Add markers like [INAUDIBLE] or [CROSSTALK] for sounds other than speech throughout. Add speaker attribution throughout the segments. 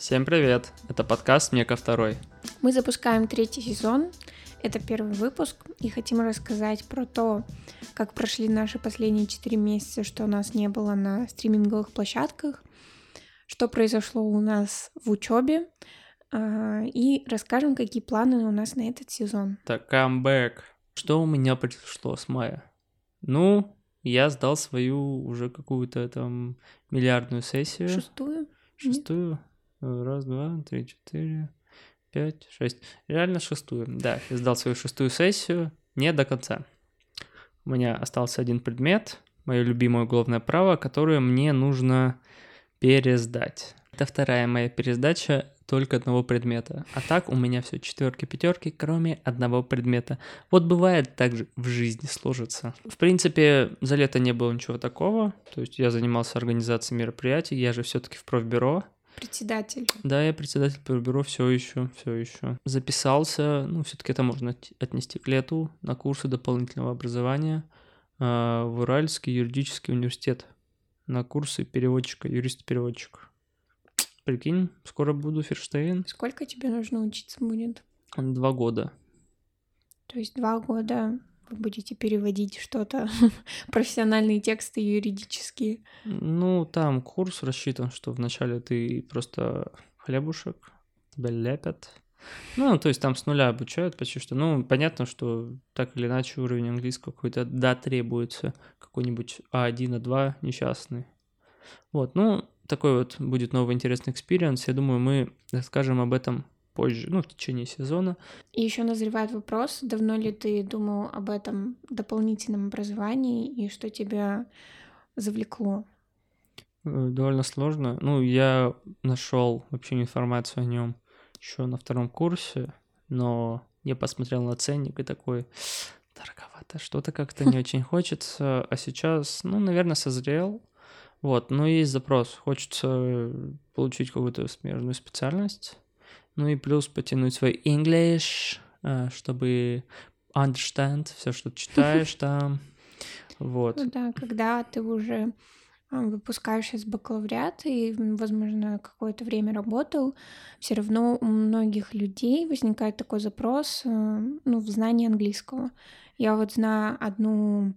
Speaker 1: Всем привет! Это подкаст Мека второй.
Speaker 2: Мы запускаем третий сезон. Это первый выпуск, и хотим рассказать про то, как прошли наши последние четыре месяца, что у нас не было на стриминговых площадках, что произошло у нас в учебе, а, и расскажем, какие планы у нас на этот сезон.
Speaker 1: Так, камбэк. Что у меня произошло с мая? Ну, я сдал свою уже какую-то там миллиардную сессию.
Speaker 2: Шестую?
Speaker 1: Шестую? Раз, два, три, четыре, пять, шесть. Реально шестую. Да, я сдал свою шестую сессию не до конца. У меня остался один предмет, мое любимое уголовное право, которое мне нужно пересдать. Это вторая моя пересдача только одного предмета. А так у меня все четверки, пятерки, кроме одного предмета. Вот бывает так же в жизни сложится. В принципе, за лето не было ничего такого. То есть я занимался организацией мероприятий, я же все-таки в профбюро.
Speaker 2: Председатель.
Speaker 1: Да, я председатель профбюро все еще, все еще. Записался, ну, все-таки это можно отнести к лету, на курсы дополнительного образования э, в Уральский юридический университет на курсы переводчика, юрист-переводчик. Прикинь, скоро буду Ферштейн.
Speaker 2: Сколько тебе нужно учиться будет?
Speaker 1: Два года.
Speaker 2: То есть два года вы будете переводить что-то, [LAUGHS] профессиональные тексты юридические?
Speaker 1: Ну, там курс рассчитан, что вначале ты просто хлебушек, тебя лепят. Ну, то есть там с нуля обучают почти что. Ну, понятно, что так или иначе уровень английского какой-то, да, требуется какой-нибудь А1, А2 несчастный. Вот, ну, такой вот будет новый интересный experience. Я думаю, мы расскажем об этом позже, ну, в течение сезона.
Speaker 2: И еще назревает вопрос, давно ли ты думал об этом дополнительном образовании и что тебя завлекло?
Speaker 1: Э, довольно сложно. Ну, я нашел вообще информацию о нем еще на втором курсе, но я посмотрел на ценник и такой, дороговато, что-то как-то не [LAUGHS] очень хочется, а сейчас, ну, наверное, созрел, вот, но есть запрос. Хочется получить какую-то смежную специальность. Ну и плюс потянуть свой English, э, чтобы understand все, что читаешь [LAUGHS] там. Вот.
Speaker 2: Ну да, когда ты уже а, выпускаешься из бакалавриата и, возможно, какое-то время работал, все равно у многих людей возникает такой запрос э, ну, в знании английского. Я вот знаю одну,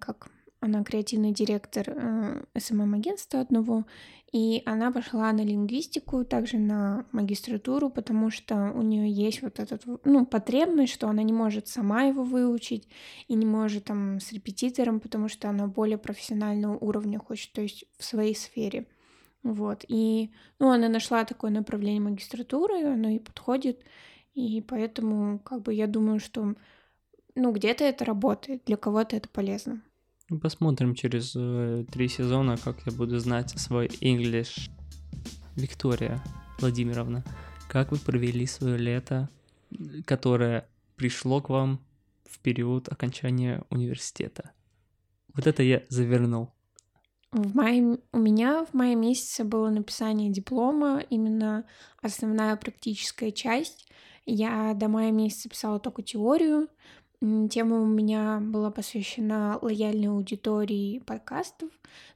Speaker 2: как она креативный директор э, СММ-агентства одного, и она пошла на лингвистику, также на магистратуру, потому что у нее есть вот этот, ну, потребность, что она не может сама его выучить и не может там с репетитором, потому что она более профессионального уровня хочет, то есть в своей сфере. Вот, и, ну, она нашла такое направление магистратуры, оно ей подходит, и поэтому, как бы, я думаю, что, ну, где-то это работает, для кого-то это полезно.
Speaker 1: Посмотрим через э, три сезона, как я буду знать свой English. Виктория Владимировна, как вы провели свое лето, которое пришло к вам в период окончания университета? Вот это я завернул.
Speaker 2: В мае, у меня в мае месяце было написание диплома, именно основная практическая часть. Я до мая месяца писала только теорию, Тема у меня была посвящена лояльной аудитории подкастов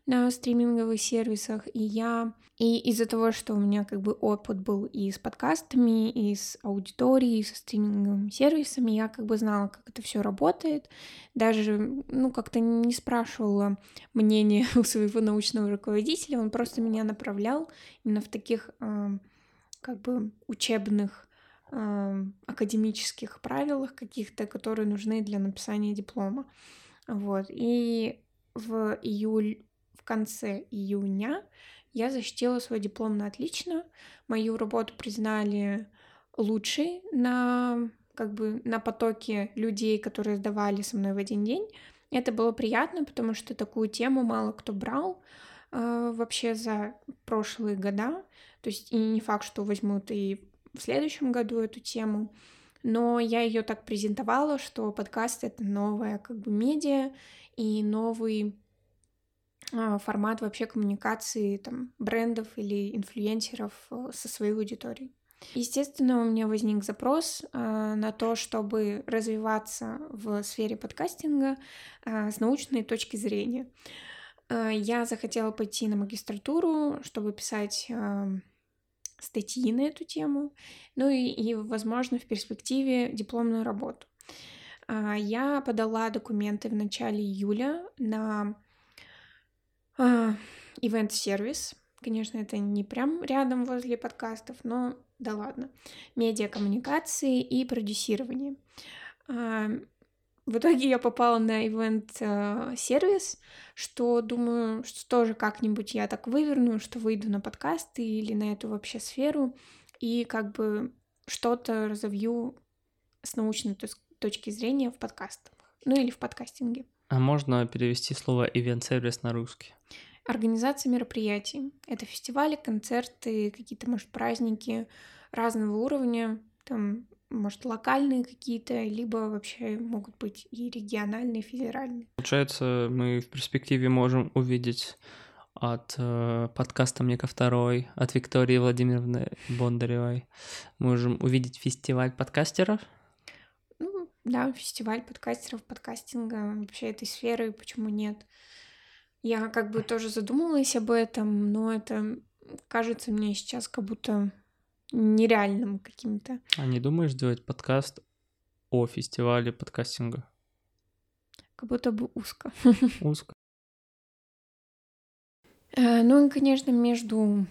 Speaker 2: на стриминговых сервисах, и я... И из-за того, что у меня как бы опыт был и с подкастами, и с аудиторией, и со стриминговыми сервисами, я как бы знала, как это все работает. Даже, ну, как-то не спрашивала мнение [LAUGHS] у своего научного руководителя, он просто меня направлял именно в таких э, как бы учебных академических правилах каких-то, которые нужны для написания диплома. Вот. И в июль, в конце июня я защитила свой диплом на отлично. Мою работу признали лучшей на как бы на потоке людей, которые сдавали со мной в один день. Это было приятно, потому что такую тему мало кто брал э, вообще за прошлые года. То есть и не факт, что возьмут и в следующем году эту тему, но я ее так презентовала, что подкаст это новая как бы медиа и новый а, формат вообще коммуникации там брендов или инфлюенсеров э, со своей аудиторией. Естественно, у меня возник запрос э, на то, чтобы развиваться в сфере подкастинга э, с научной точки зрения. Э, я захотела пойти на магистратуру, чтобы писать статьи на эту тему, ну и, и возможно, в перспективе дипломную работу. А, я подала документы в начале июля на ивент-сервис. Конечно, это не прям рядом возле подкастов, но да ладно. Медиакоммуникации и продюсирование. В итоге я попала на ивент-сервис, что думаю, что тоже как-нибудь я так выверну, что выйду на подкасты или на эту вообще сферу, и как бы что-то разовью с научной точки зрения в подкастах, ну или в подкастинге.
Speaker 1: А можно перевести слово ивент-сервис на русский?
Speaker 2: Организация мероприятий. Это фестивали, концерты, какие-то, может, праздники разного уровня, там может, локальные какие-то, либо вообще могут быть и региональные, и федеральные.
Speaker 1: Получается, мы в перспективе можем увидеть от э, подкаста «Мне ко второй», от Виктории Владимировны Бондаревой. Можем увидеть фестиваль подкастеров.
Speaker 2: Ну, да, фестиваль подкастеров, подкастинга, вообще этой сферы, почему нет. Я как бы тоже задумалась об этом, но это кажется мне сейчас как будто нереальным каким-то.
Speaker 1: А не думаешь сделать подкаст о фестивале подкастинга?
Speaker 2: Как будто бы узко.
Speaker 1: Узко.
Speaker 2: Э, ну и, конечно, между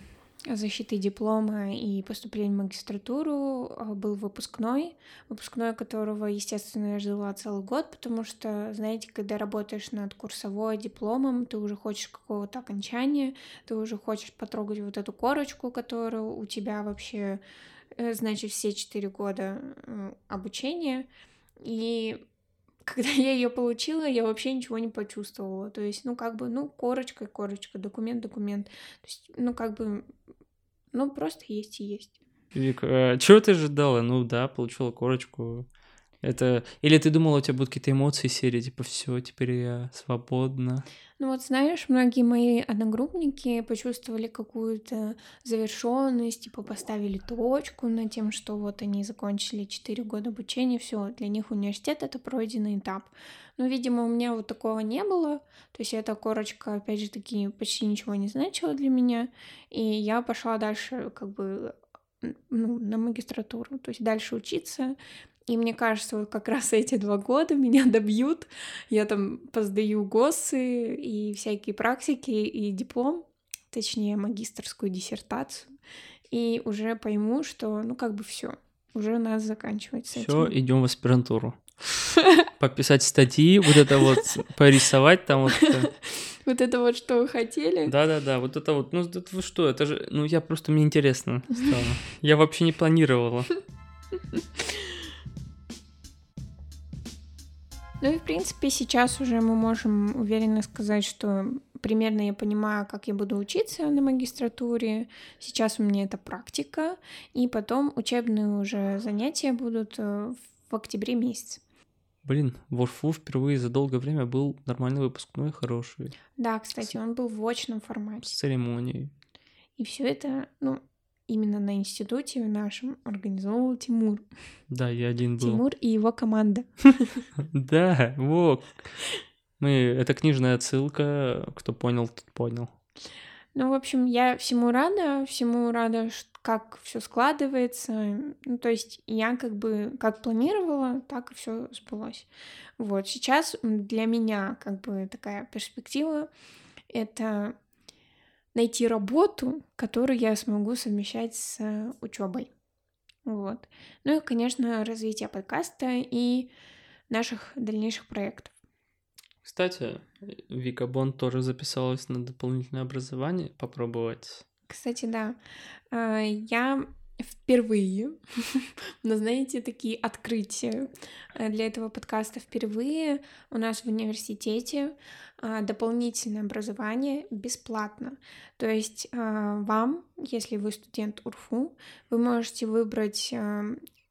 Speaker 2: защитой диплома и поступлением в магистратуру а, был выпускной, выпускной которого, естественно, я ждала целый год, потому что, знаете, когда работаешь над курсовой дипломом, ты уже хочешь какого-то окончания, ты уже хочешь потрогать вот эту корочку, которая у тебя вообще, э, значит, все четыре года э, обучения, и когда я ее получила, я вообще ничего не почувствовала. То есть, ну, как бы, ну, корочка, корочка, документ, документ. То есть, ну, как бы, ну, просто есть и есть.
Speaker 1: Вик, а чего ты ожидала? Ну да, получила корочку. Это... Или ты думала, у тебя будут какие-то эмоции серии, типа, все, теперь я свободна.
Speaker 2: Ну вот знаешь, многие мои одногруппники почувствовали какую-то завершенность, типа поставили точку на тем, что вот они закончили 4 года обучения, все, для них университет это пройденный этап. Но, видимо, у меня вот такого не было. То есть эта корочка, опять же таки, почти ничего не значила для меня. И я пошла дальше как бы ну, на магистратуру, то есть дальше учиться. И мне кажется, вот как раз эти два года меня добьют. Я там поздаю ГОСы и всякие практики, и диплом, точнее, магистрскую диссертацию. И уже пойму, что, ну, как бы все, уже надо заканчивать с
Speaker 1: этим. Все, идем в аспирантуру. [LAUGHS] Пописать статьи, вот это вот порисовать там вот. [LAUGHS]
Speaker 2: Вот это вот, что вы хотели.
Speaker 1: Да-да-да, вот это вот. Ну, это вы что, это же, ну, я просто, мне интересно [LAUGHS] стало. Я вообще не планировала.
Speaker 2: Ну и, в принципе, сейчас уже мы можем уверенно сказать, что примерно я понимаю, как я буду учиться на магистратуре. Сейчас у меня это практика, и потом учебные уже занятия будут э, в октябре месяце.
Speaker 1: Блин, в УРФУ впервые за долгое время был нормальный выпускной, хороший.
Speaker 2: Да, кстати, он был в очном формате.
Speaker 1: С церемонией.
Speaker 2: И все это, ну, именно на институте нашем организовывал Тимур.
Speaker 1: Да, я один был.
Speaker 2: Тимур и его команда. [LAUGHS]
Speaker 1: Да, вот. Мы, это книжная отсылка, кто понял, тот понял.
Speaker 2: Ну, в общем, я всему рада, всему рада, как все складывается. Ну, то есть я как бы как планировала, так и все сбылось. Вот сейчас для меня как бы такая перспектива это найти работу, которую я смогу совмещать с учебой. Вот. Ну и, конечно, развитие подкаста и наших дальнейших проектов.
Speaker 1: Кстати, Вика Бон тоже записалась на дополнительное образование попробовать.
Speaker 2: Кстати, да. А, я впервые, [LAUGHS] но знаете, такие открытия э, для этого подкаста впервые у нас в университете а, дополнительное образование бесплатно. То есть а, вам, если вы студент УРФУ, вы можете выбрать а,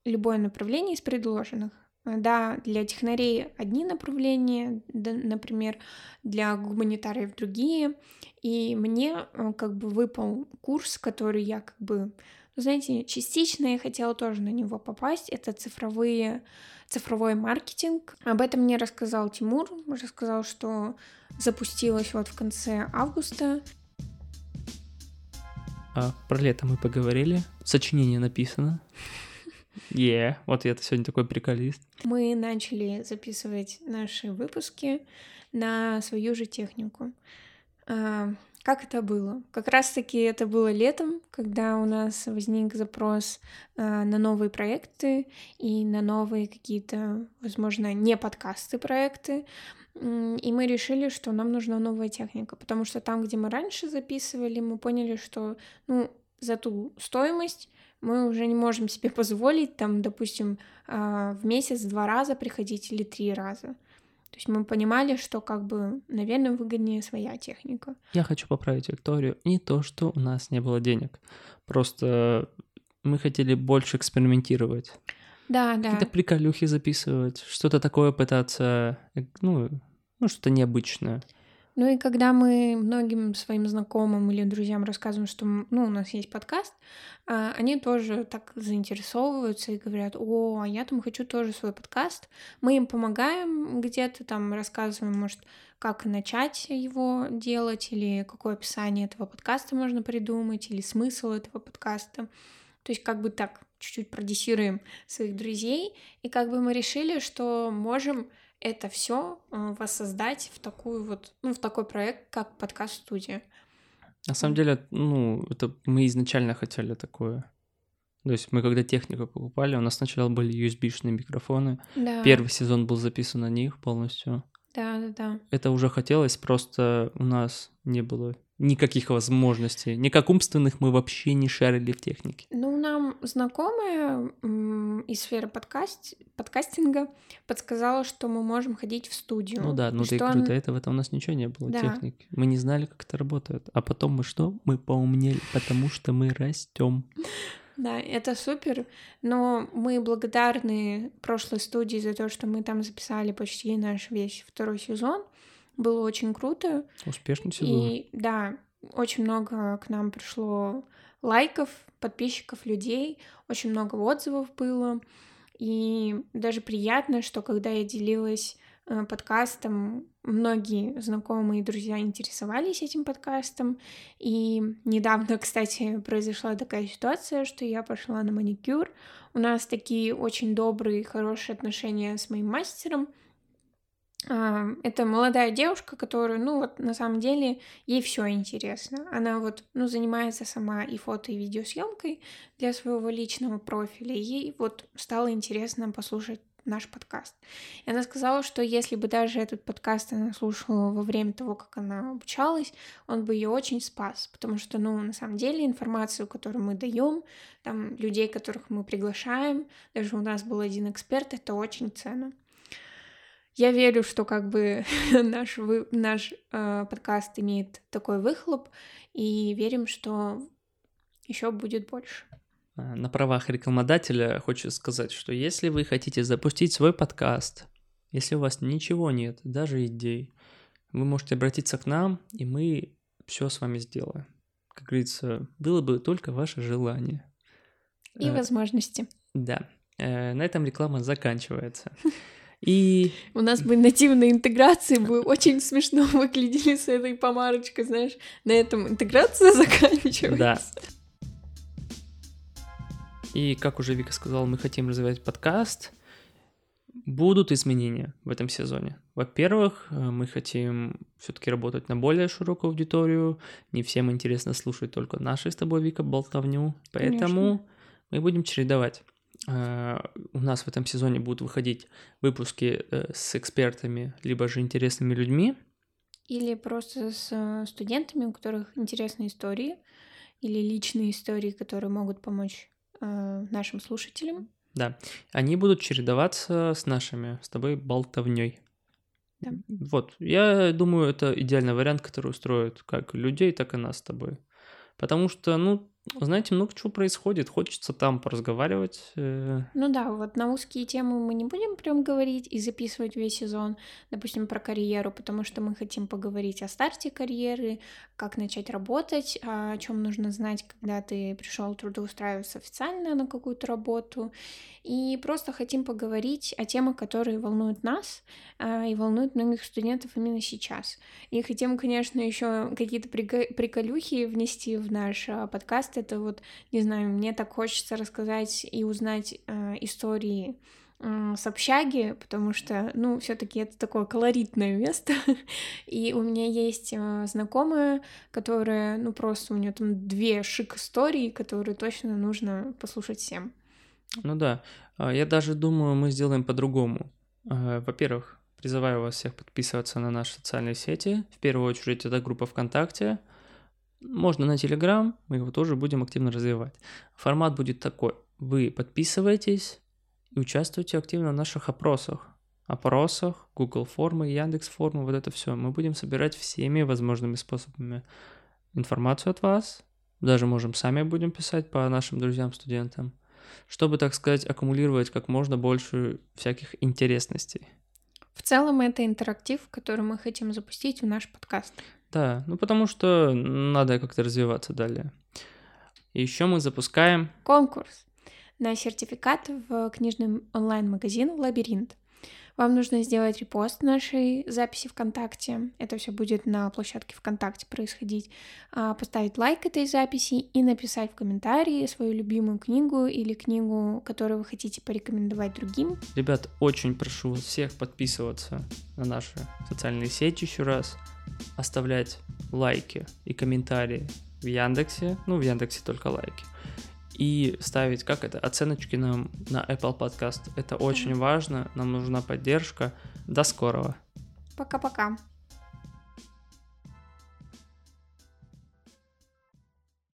Speaker 2: любое направление из предложенных. Да, для технарей одни направления, например, для гуманитариев другие. И мне как бы выпал курс, который я как бы знаете, частично я хотела тоже на него попасть. Это цифровые, цифровой маркетинг. Об этом мне рассказал Тимур. Рассказал, что запустилось вот в конце августа.
Speaker 1: А, про лето мы поговорили. Сочинение написано. Е, yeah. вот я сегодня такой приколист.
Speaker 2: Мы начали записывать наши выпуски на свою же технику. Как это было? Как раз-таки это было летом, когда у нас возник запрос а, на новые проекты и на новые какие-то, возможно, не подкасты проекты. И мы решили, что нам нужна новая техника, потому что там, где мы раньше записывали, мы поняли, что ну, за ту стоимость мы уже не можем себе [LAUGHS] позволить, там, допустим, а, в месяц два раза приходить или три раза. То есть мы понимали, что как бы, наверное, выгоднее своя техника.
Speaker 1: Я хочу поправить Викторию. Не то, что у нас не было денег. Просто мы хотели больше экспериментировать.
Speaker 2: Да, да.
Speaker 1: Какие-то приколюхи записывать, что-то такое пытаться, э, ну, ну что-то необычное.
Speaker 2: Ну и когда мы многим своим знакомым или друзьям рассказываем, что ну, у нас есть подкаст, а, они тоже так заинтересовываются и говорят, о, а я там хочу тоже свой подкаст. Мы им помогаем где-то, там рассказываем, может, как начать его делать, или какое описание этого подкаста можно придумать, или смысл этого подкаста. То есть как бы так чуть-чуть продюсируем своих друзей, и как бы мы решили, что можем это все э, воссоздать в такую вот, ну, в такой проект, как подкаст-студия.
Speaker 1: На самом деле, ну, это мы изначально хотели такое. То есть мы когда технику покупали, у нас сначала были USB-шные микрофоны.
Speaker 2: Да.
Speaker 1: Первый сезон был записан на них полностью.
Speaker 2: Да, да, да.
Speaker 1: Это уже хотелось, просто у нас не было никаких возможностей. Никак умственных мы вообще не шарили в технике.
Speaker 2: Ну, нам знакомая из сферы подкаст... подкастинга подсказала, что мы можем ходить в студию.
Speaker 1: Ну да, ну ты говорю, до этого-то у нас ничего не было да. техники. Мы не знали, как это работает. А потом мы что? Мы поумнели, потому что мы растем.
Speaker 2: Да, это супер, но мы благодарны прошлой студии за то, что мы там записали почти наш весь второй сезон. Было очень круто.
Speaker 1: Успешный сезон.
Speaker 2: И да, очень много к нам пришло лайков, подписчиков, людей, очень много отзывов было. И даже приятно, что когда я делилась э, подкастом, многие знакомые и друзья интересовались этим подкастом. И недавно, [LAUGHS] кстати, произошла такая ситуация, что я пошла на маникюр. У нас такие очень добрые, хорошие отношения с моим мастером — это молодая девушка, которая, ну вот на самом деле ей все интересно. Она вот, ну, занимается сама и фото, и видеосъемкой для своего личного профиля. ей вот стало интересно послушать наш подкаст. И она сказала, что если бы даже этот подкаст она слушала во время того, как она обучалась, он бы ее очень спас, потому что, ну, на самом деле информацию, которую мы даем, там людей, которых мы приглашаем, даже у нас был один эксперт, это очень ценно. Я верю, что как бы [LAUGHS] наш, вы, наш э, подкаст имеет такой выхлоп, и верим, что еще будет больше.
Speaker 1: А, на правах рекламодателя хочу сказать, что если вы хотите запустить свой подкаст, если у вас ничего нет, даже идей, вы можете обратиться к нам, и мы все с вами сделаем. Как говорится, было бы только ваше желание.
Speaker 2: И э, возможности.
Speaker 1: Да. Э, на этом реклама заканчивается. [LAUGHS] И...
Speaker 2: У нас бы нативные интеграции бы [LAUGHS] очень смешно выглядели с этой помарочкой, знаешь. На этом интеграция [LAUGHS] заканчивается.
Speaker 1: Да. И, как уже Вика сказала, мы хотим развивать подкаст. Будут изменения в этом сезоне. Во-первых, э, мы хотим все-таки работать на более широкую аудиторию. Не всем интересно слушать только наши с тобой, Вика, болтовню. Поэтому Конечно. мы будем чередовать. Э, у нас в этом сезоне будут выходить выпуски э, с экспертами, либо же интересными людьми.
Speaker 2: Или просто с э, студентами, у которых интересные истории, или личные истории, которые могут помочь нашим слушателям.
Speaker 1: Да, они будут чередоваться с нашими, с тобой болтовней.
Speaker 2: Да.
Speaker 1: Вот, я думаю, это идеальный вариант, который устроит как людей, так и нас с тобой. Потому что, ну, знаете, много чего происходит, хочется там поразговаривать. э,
Speaker 2: Ну да, вот на узкие темы мы не будем прям говорить и записывать весь сезон, допустим, про карьеру, потому что мы хотим поговорить о старте карьеры, как начать работать, а о чем нужно знать, когда ты пришел трудоустраиваться официально на какую-то работу. И просто хотим поговорить о темах, которые волнуют нас а, и волнуют многих студентов именно сейчас. И хотим, конечно, еще какие-то приколюхи внести в наш а, Это вот, не знаю, мне так хочется рассказать и узнать а, истории м, с общаги, потому что, ну, все-таки это такое колоритное место. [LAUGHS] И у меня есть а, знакомая, которая, ну, просто у нее там две шик истории, которые точно нужно послушать всем.
Speaker 1: Ну да, А, я даже думаю, мы сделаем по-другому. А, Во-первых, призываю вас всех подписываться на наши социальные сети. В первую очередь, это группа ВКонтакте. Можно на Телеграм, мы его тоже будем активно развивать. Формат будет такой. Вы подписываетесь и участвуйте активно в наших опросах. Опросах, Google формы, Яндекс формы, вот это все. Мы будем собирать всеми возможными способами информацию от вас. Даже можем сами будем писать по нашим друзьям-студентам чтобы, так сказать, аккумулировать как можно больше всяких интересностей.
Speaker 2: В целом это интерактив, который мы хотим запустить в наш подкаст.
Speaker 1: Да, ну потому что надо как-то развиваться далее. Еще мы запускаем
Speaker 2: Конкурс на сертификат в книжный онлайн-магазин «Лабиринт». Вам нужно сделать репост нашей записи ВКонтакте. Это все будет на площадке ВКонтакте происходить. А, Поставить лайк этой записи и написать в комментарии свою любимую книгу или книгу, которую вы хотите порекомендовать другим.
Speaker 1: Ребят, очень прошу вас всех подписываться на наши социальные сети еще раз, оставлять лайки и комментарии в Яндексе, ну в Яндексе только лайки, и ставить, как это, оценочки нам на Apple Podcast. Это очень важно, нам нужна поддержка. До скорого.
Speaker 2: Пока-пока.